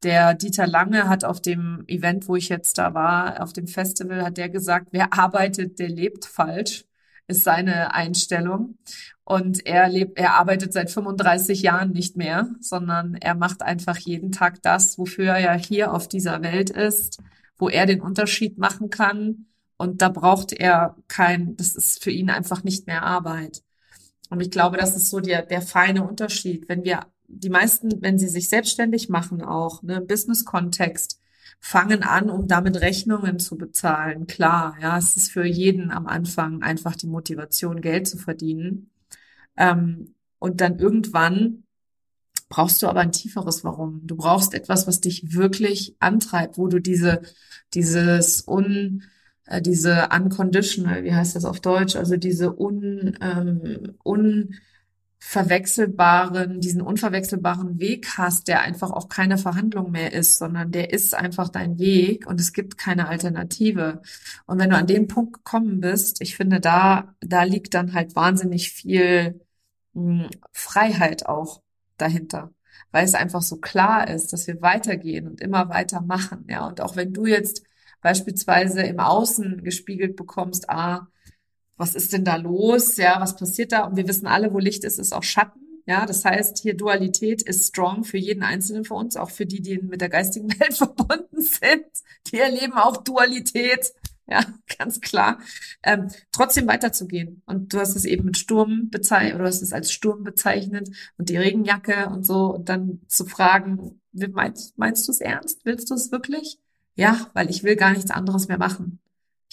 der Dieter Lange hat auf dem Event, wo ich jetzt da war, auf dem Festival, hat der gesagt, wer arbeitet, der lebt falsch, ist seine Einstellung. Und er lebt, er arbeitet seit 35 Jahren nicht mehr, sondern er macht einfach jeden Tag das, wofür er ja hier auf dieser Welt ist, wo er den Unterschied machen kann. Und da braucht er kein, das ist für ihn einfach nicht mehr Arbeit. Und ich glaube, das ist so der, der feine Unterschied. Wenn wir, die meisten, wenn sie sich selbstständig machen auch, ne, Business-Kontext, fangen an, um damit Rechnungen zu bezahlen. Klar, ja, es ist für jeden am Anfang einfach die Motivation, Geld zu verdienen. Ähm, und dann irgendwann brauchst du aber ein tieferes Warum. Du brauchst etwas, was dich wirklich antreibt, wo du diese, dieses un, äh, diese unconditional, wie heißt das auf Deutsch, also diese un, ähm, unverwechselbaren, diesen unverwechselbaren Weg hast, der einfach auch keine Verhandlung mehr ist, sondern der ist einfach dein Weg und es gibt keine Alternative. Und wenn du an den Punkt gekommen bist, ich finde, da, da liegt dann halt wahnsinnig viel mh, hm, Freiheit auch dahinter, weil es einfach so klar ist, dass wir weitergehen und immer weitermachen, ja. Und auch wenn du jetzt beispielsweise im Außen gespiegelt bekommst, ah, was ist denn da los? Ja, was passiert da? Und wir wissen alle, wo Licht ist, ist auch Schatten. Ja, das heißt, hier Dualität ist strong für jeden Einzelnen von uns, auch für die, die mit der geistigen [laughs] Welt verbunden sind. Die erleben auch Dualität. Ja, ganz klar. Ähm, trotzdem weiterzugehen. Und du hast es eben mit Sturm bezeichnet, oder du hast es als Sturm bezeichnet und die Regenjacke und so. Und dann zu fragen, meinst, meinst du es ernst? Willst du es wirklich? Ja, weil ich will gar nichts anderes mehr machen.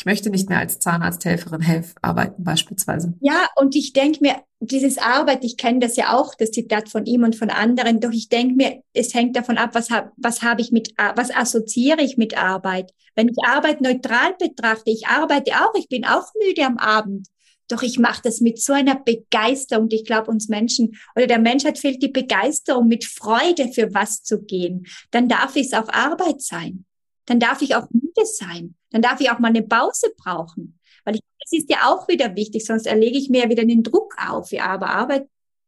Ich möchte nicht mehr als Zahnarzthelferin helfen, arbeiten beispielsweise. Ja, und ich denke mir, dieses Arbeit, ich kenne das ja auch, das Zitat von ihm und von anderen, doch ich denke mir, es hängt davon ab, was habe was hab ich mit, was assoziiere ich mit Arbeit. Wenn ich Arbeit neutral betrachte, ich arbeite auch, ich bin auch müde am Abend, doch ich mache das mit so einer Begeisterung. Ich glaube, uns Menschen oder der Menschheit fehlt die Begeisterung, mit Freude für was zu gehen. Dann darf es auch Arbeit sein. Dann darf ich auch müde sein. Dann darf ich auch mal eine Pause brauchen. Weil ich, das ist ja auch wieder wichtig, sonst erlege ich mir ja wieder den Druck auf. Ja, aber Arbeit,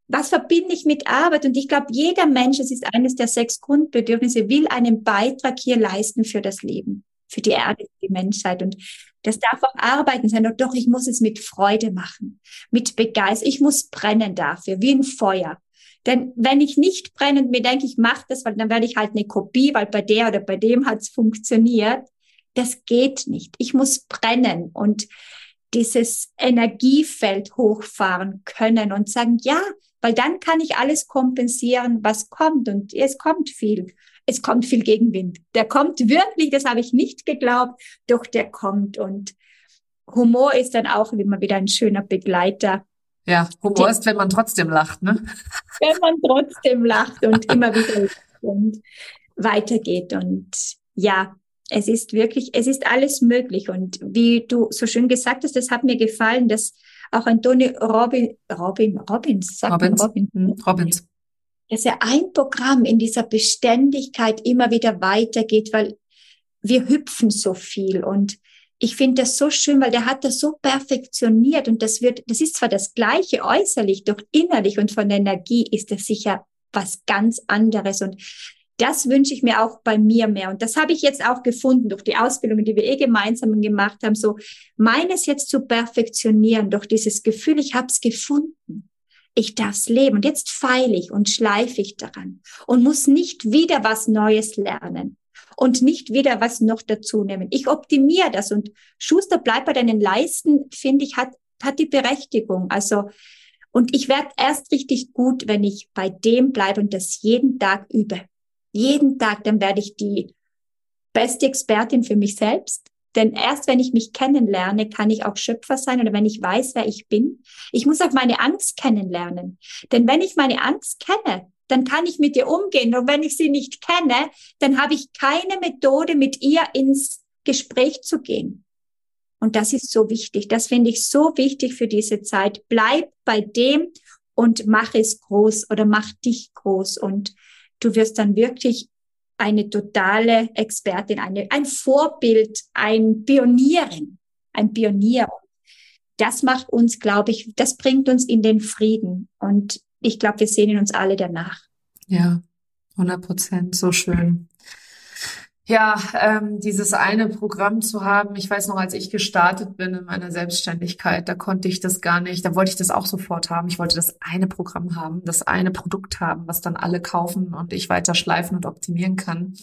was verbinde ich mit Arbeit? Und ich glaube, jeder Mensch, es ist eines der sechs Grundbedürfnisse, will einen Beitrag hier leisten für das Leben, für die Erde, für die Menschheit. Und das darf auch Arbeiten sein. Und doch, ich muss es mit Freude machen, mit Begeisterung. Ich muss brennen dafür, wie ein Feuer. Denn wenn ich nicht brennend mir denke, ich mache das, weil dann werde ich halt eine Kopie, weil bei der oder bei dem hat es funktioniert. Das geht nicht. Ich muss brennen und dieses Energiefeld hochfahren können und sagen, ja, weil dann kann ich alles kompensieren, was kommt. Und es kommt viel. Es kommt viel Gegenwind. Der kommt wirklich, das habe ich nicht geglaubt, doch der kommt. Und Humor ist dann auch immer wieder ein schöner Begleiter ja, Humor ist, wenn man trotzdem lacht, ne? Wenn man trotzdem lacht und [laughs] immer wieder und weitergeht. Und ja, es ist wirklich, es ist alles möglich. Und wie du so schön gesagt hast, das hat mir gefallen, dass auch Antonio Robin, Robin, Robbins, sagt Robbins. Robin, hm, Robbins. Dass er ein Programm in dieser Beständigkeit immer wieder weitergeht, weil wir hüpfen so viel und ich finde das so schön, weil der hat das so perfektioniert und das wird, das ist zwar das gleiche äußerlich, doch innerlich und von der Energie ist das sicher was ganz anderes und das wünsche ich mir auch bei mir mehr. Und das habe ich jetzt auch gefunden durch die Ausbildung, die wir eh gemeinsam gemacht haben, so meines jetzt zu perfektionieren, durch dieses Gefühl, ich habe es gefunden. Ich darf es leben. Und jetzt feile ich und schleife ich daran und muss nicht wieder was Neues lernen und nicht wieder was noch dazu nehmen. Ich optimiere das und Schuster bleibt bei deinen Leisten, finde ich, hat, hat die Berechtigung. Also, und ich werde erst richtig gut, wenn ich bei dem bleibe und das jeden Tag übe. Jeden Tag, dann werde ich die beste Expertin für mich selbst. Denn erst wenn ich mich kennenlerne, kann ich auch Schöpfer sein oder wenn ich weiß, wer ich bin. Ich muss auch meine Angst kennenlernen. Denn wenn ich meine Angst kenne, dann kann ich mit ihr umgehen. Und wenn ich sie nicht kenne, dann habe ich keine Methode, mit ihr ins Gespräch zu gehen. Und das ist so wichtig. Das finde ich so wichtig für diese Zeit. Bleib bei dem und mach es groß oder mach dich groß. Und du wirst dann wirklich eine totale Expertin, eine, ein Vorbild, ein Pionierin, ein Pionier. Das macht uns, glaube ich, das bringt uns in den Frieden. Und ich glaube, wir sehnen uns alle danach. Ja, 100 Prozent, so schön. Ja, ähm, dieses eine Programm zu haben, ich weiß noch, als ich gestartet bin in meiner Selbstständigkeit, da konnte ich das gar nicht, da wollte ich das auch sofort haben. Ich wollte das eine Programm haben, das eine Produkt haben, was dann alle kaufen und ich weiter schleifen und optimieren kann.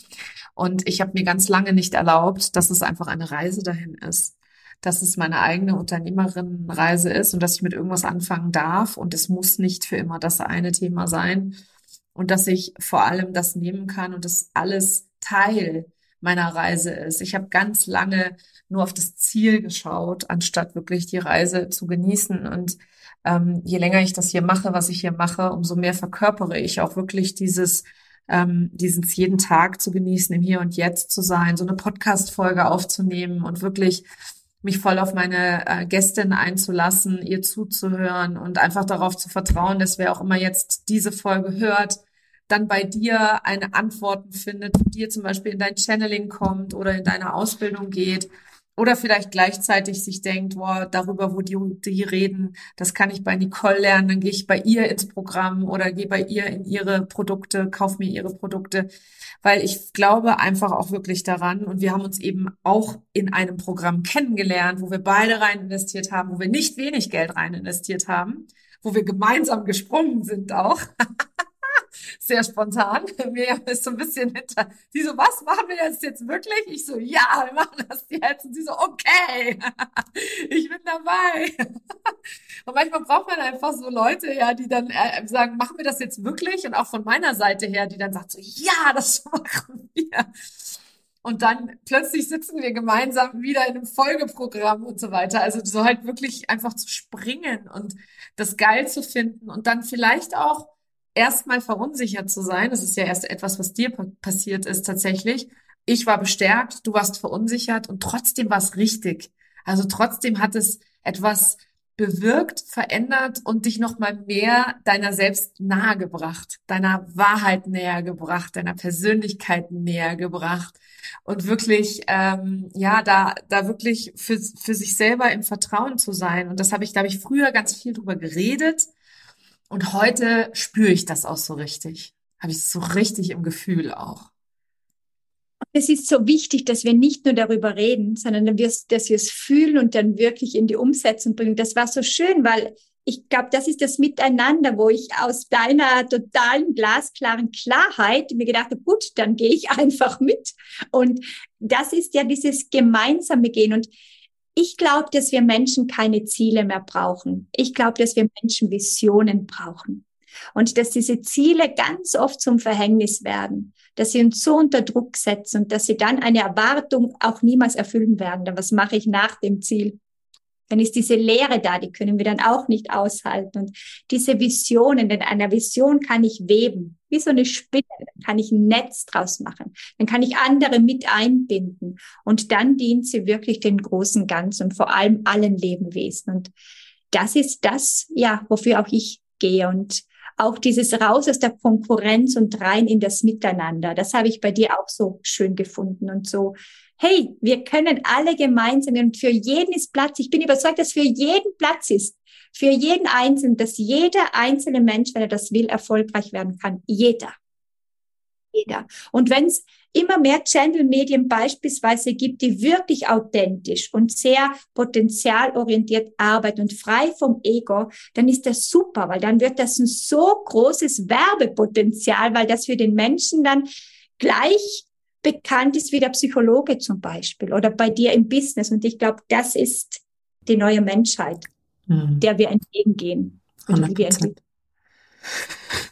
Und ich habe mir ganz lange nicht erlaubt, dass es einfach eine Reise dahin ist dass es meine eigene Unternehmerinnenreise ist und dass ich mit irgendwas anfangen darf und es muss nicht für immer das eine Thema sein und dass ich vor allem das nehmen kann und das alles Teil meiner Reise ist. Ich habe ganz lange nur auf das Ziel geschaut, anstatt wirklich die Reise zu genießen. Und ähm, je länger ich das hier mache, was ich hier mache, umso mehr verkörpere ich auch wirklich dieses ähm, dieses jeden Tag zu genießen, im Hier und Jetzt zu sein, so eine Podcast-Folge aufzunehmen und wirklich mich voll auf meine äh, Gästin einzulassen, ihr zuzuhören und einfach darauf zu vertrauen, dass wer auch immer jetzt diese Folge hört, dann bei dir eine Antworten findet, dir zum Beispiel in dein Channeling kommt oder in deine Ausbildung geht oder vielleicht gleichzeitig sich denkt, boah, darüber, wo die, die reden, das kann ich bei Nicole lernen, dann gehe ich bei ihr ins Programm oder gehe bei ihr in ihre Produkte, kauf mir ihre Produkte, weil ich glaube einfach auch wirklich daran und wir haben uns eben auch in einem Programm kennengelernt, wo wir beide rein investiert haben, wo wir nicht wenig Geld rein investiert haben, wo wir gemeinsam gesprungen sind auch. [laughs] sehr spontan. [laughs] Mir ist so ein bisschen hinter. Sie so, was machen wir jetzt jetzt wirklich? Ich so, ja, wir machen das jetzt. Und sie so, okay, [laughs] ich bin dabei. [laughs] Und manchmal braucht man einfach so Leute, ja, die dann äh, sagen, machen wir das jetzt wirklich? Und auch von meiner Seite her, die dann sagt so, ja, das machen wir. Und dann plötzlich sitzen wir gemeinsam wieder in einem Folgeprogramm und so weiter. Also so halt wirklich einfach zu springen und das geil zu finden und dann vielleicht auch erstmal verunsichert zu sein. Das ist ja erst etwas, was dir passiert ist tatsächlich. Ich war bestärkt, du warst verunsichert und trotzdem war es richtig. Also trotzdem hat es etwas bewirkt, verändert und dich nochmal mehr deiner selbst nahe gebracht, deiner Wahrheit näher gebracht, deiner Persönlichkeit näher gebracht und wirklich, ähm, ja, da, da wirklich für, für sich selber im Vertrauen zu sein. Und das habe ich, habe ich früher ganz viel drüber geredet und heute spüre ich das auch so richtig. Habe ich es so richtig im Gefühl auch. Es ist so wichtig, dass wir nicht nur darüber reden, sondern dass wir es fühlen und dann wirklich in die Umsetzung bringen. Das war so schön, weil ich glaube, das ist das Miteinander, wo ich aus deiner totalen glasklaren Klarheit mir gedacht habe, gut, dann gehe ich [laughs] einfach mit. Und das ist ja dieses gemeinsame Gehen. Und ich glaube, dass wir Menschen keine Ziele mehr brauchen. Ich glaube, dass wir Menschen Visionen brauchen. Und dass diese Ziele ganz oft zum Verhängnis werden, dass sie uns so unter Druck setzen und dass sie dann eine Erwartung auch niemals erfüllen werden. Dann was mache ich nach dem Ziel? dann ist diese Leere da, die können wir dann auch nicht aushalten. Und diese Visionen, denn einer Vision kann ich weben, wie so eine Spinne, dann kann ich ein Netz draus machen, dann kann ich andere mit einbinden. Und dann dient sie wirklich den großen Ganzen und vor allem allen Lebewesen. Und das ist das, ja, wofür auch ich gehe. Und auch dieses raus aus der Konkurrenz und rein in das Miteinander. Das habe ich bei dir auch so schön gefunden und so hey, wir können alle gemeinsam und für jeden ist Platz. Ich bin überzeugt, dass für jeden Platz ist. Für jeden Einzelnen, dass jeder einzelne Mensch, wenn er das will, erfolgreich werden kann. Jeder. Jeder. Und wenn es immer mehr Channel-Medien beispielsweise gibt, die wirklich authentisch und sehr potenzialorientiert arbeiten und frei vom Ego, dann ist das super, weil dann wird das ein so großes Werbepotenzial, weil das für den Menschen dann gleich bekannt ist wie der Psychologe zum Beispiel oder bei dir im Business. Und ich glaube, das ist die neue Menschheit, mhm. der wir entgegengehen. Und wir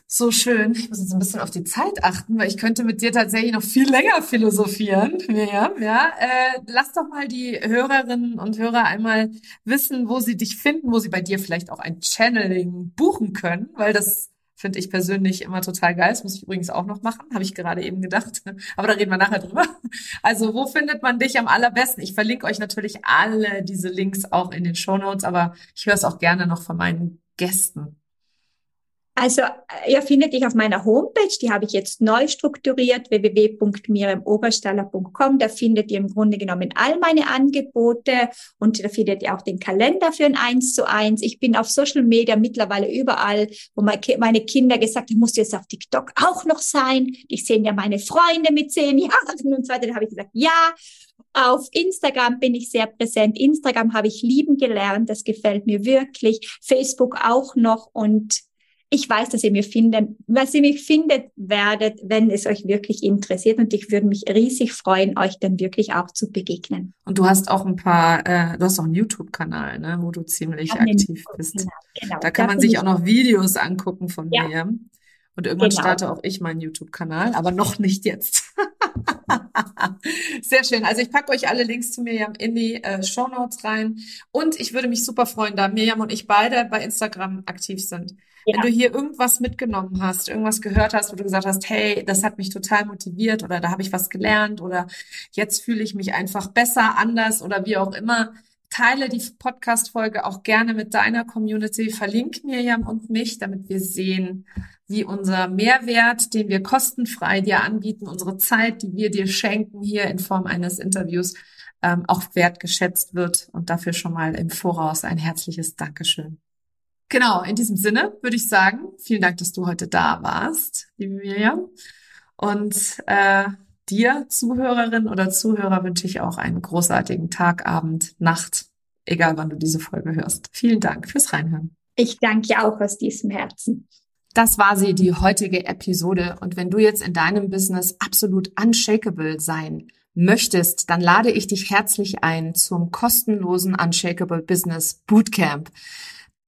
so schön. Ich muss jetzt ein bisschen auf die Zeit achten, weil ich könnte mit dir tatsächlich noch viel länger philosophieren. Miriam, ja. Äh, lass doch mal die Hörerinnen und Hörer einmal wissen, wo sie dich finden, wo sie bei dir vielleicht auch ein Channeling buchen können, weil das Finde ich persönlich immer total geil. Das muss ich übrigens auch noch machen, habe ich gerade eben gedacht. Aber da reden wir nachher drüber. Also, wo findet man dich am allerbesten? Ich verlinke euch natürlich alle diese Links auch in den Show Notes, aber ich höre es auch gerne noch von meinen Gästen. Also ihr findet dich auf meiner Homepage, die habe ich jetzt neu strukturiert, www.miriamoberstaller.com. Da findet ihr im Grunde genommen all meine Angebote und da findet ihr auch den Kalender für ein Eins zu eins. Ich bin auf Social Media mittlerweile überall, wo meine Kinder gesagt haben, muss jetzt auf TikTok auch noch sein. Ich sehe ja meine Freunde mit zehn Jahren und so weiter. Da habe ich gesagt, ja. Auf Instagram bin ich sehr präsent. Instagram habe ich lieben gelernt. Das gefällt mir wirklich. Facebook auch noch und ich weiß, dass ihr mir finden, was ihr mich findet werdet, wenn es euch wirklich interessiert. Und ich würde mich riesig freuen, euch dann wirklich auch zu begegnen. Und du hast auch ein paar, äh, du hast auch einen YouTube-Kanal, ne, wo du ziemlich ja, aktiv bist. Genau, genau. Da kann da man sich auch noch Videos angucken von ja. mir. Und irgendwann genau. starte auch ich meinen YouTube-Kanal, aber noch nicht jetzt. [laughs] Sehr schön. Also ich packe euch alle Links zu Miriam in die äh, Show Notes rein. Und ich würde mich super freuen, da Miriam und ich beide bei Instagram aktiv sind. Ja. Wenn du hier irgendwas mitgenommen hast, irgendwas gehört hast, wo du gesagt hast, hey, das hat mich total motiviert oder da habe ich was gelernt oder jetzt fühle ich mich einfach besser, anders oder wie auch immer, teile die Podcast-Folge auch gerne mit deiner Community, verlink Miriam und mich, damit wir sehen, wie unser Mehrwert, den wir kostenfrei dir anbieten, unsere Zeit, die wir dir schenken hier in Form eines Interviews, ähm, auch wertgeschätzt wird. Und dafür schon mal im Voraus ein herzliches Dankeschön. Genau, in diesem Sinne würde ich sagen, vielen Dank, dass du heute da warst, liebe Miriam. Und äh, dir, Zuhörerin oder Zuhörer, wünsche ich auch einen großartigen Tag, Abend, Nacht, egal wann du diese Folge hörst. Vielen Dank fürs Reinhören. Ich danke auch aus diesem Herzen. Das war sie, die heutige Episode. Und wenn du jetzt in deinem Business absolut unshakable sein möchtest, dann lade ich dich herzlich ein zum kostenlosen Unshakable Business Bootcamp.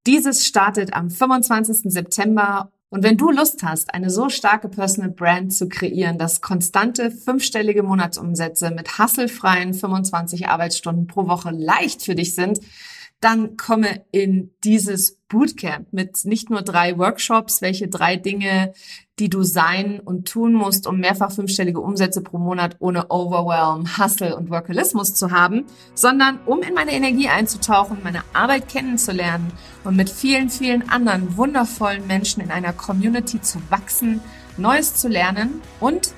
Dieses startet am 25. September und wenn du Lust hast, eine so starke Personal Brand zu kreieren, dass konstante fünfstellige Monatsumsätze mit hasselfreien 25 Arbeitsstunden pro Woche leicht für dich sind, dann komme in dieses Bootcamp mit nicht nur drei Workshops, welche drei Dinge, die du sein und tun musst, um mehrfach fünfstellige Umsätze pro Monat ohne Overwhelm, Hustle und Workalismus zu haben, sondern um in meine Energie einzutauchen, meine Arbeit kennenzulernen und mit vielen, vielen anderen wundervollen Menschen in einer Community zu wachsen, Neues zu lernen und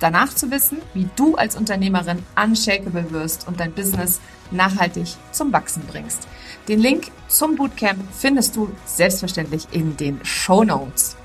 danach zu wissen, wie du als Unternehmerin unshakable wirst und dein Business nachhaltig zum Wachsen bringst. Den Link zum Bootcamp findest du selbstverständlich in den Show Notes.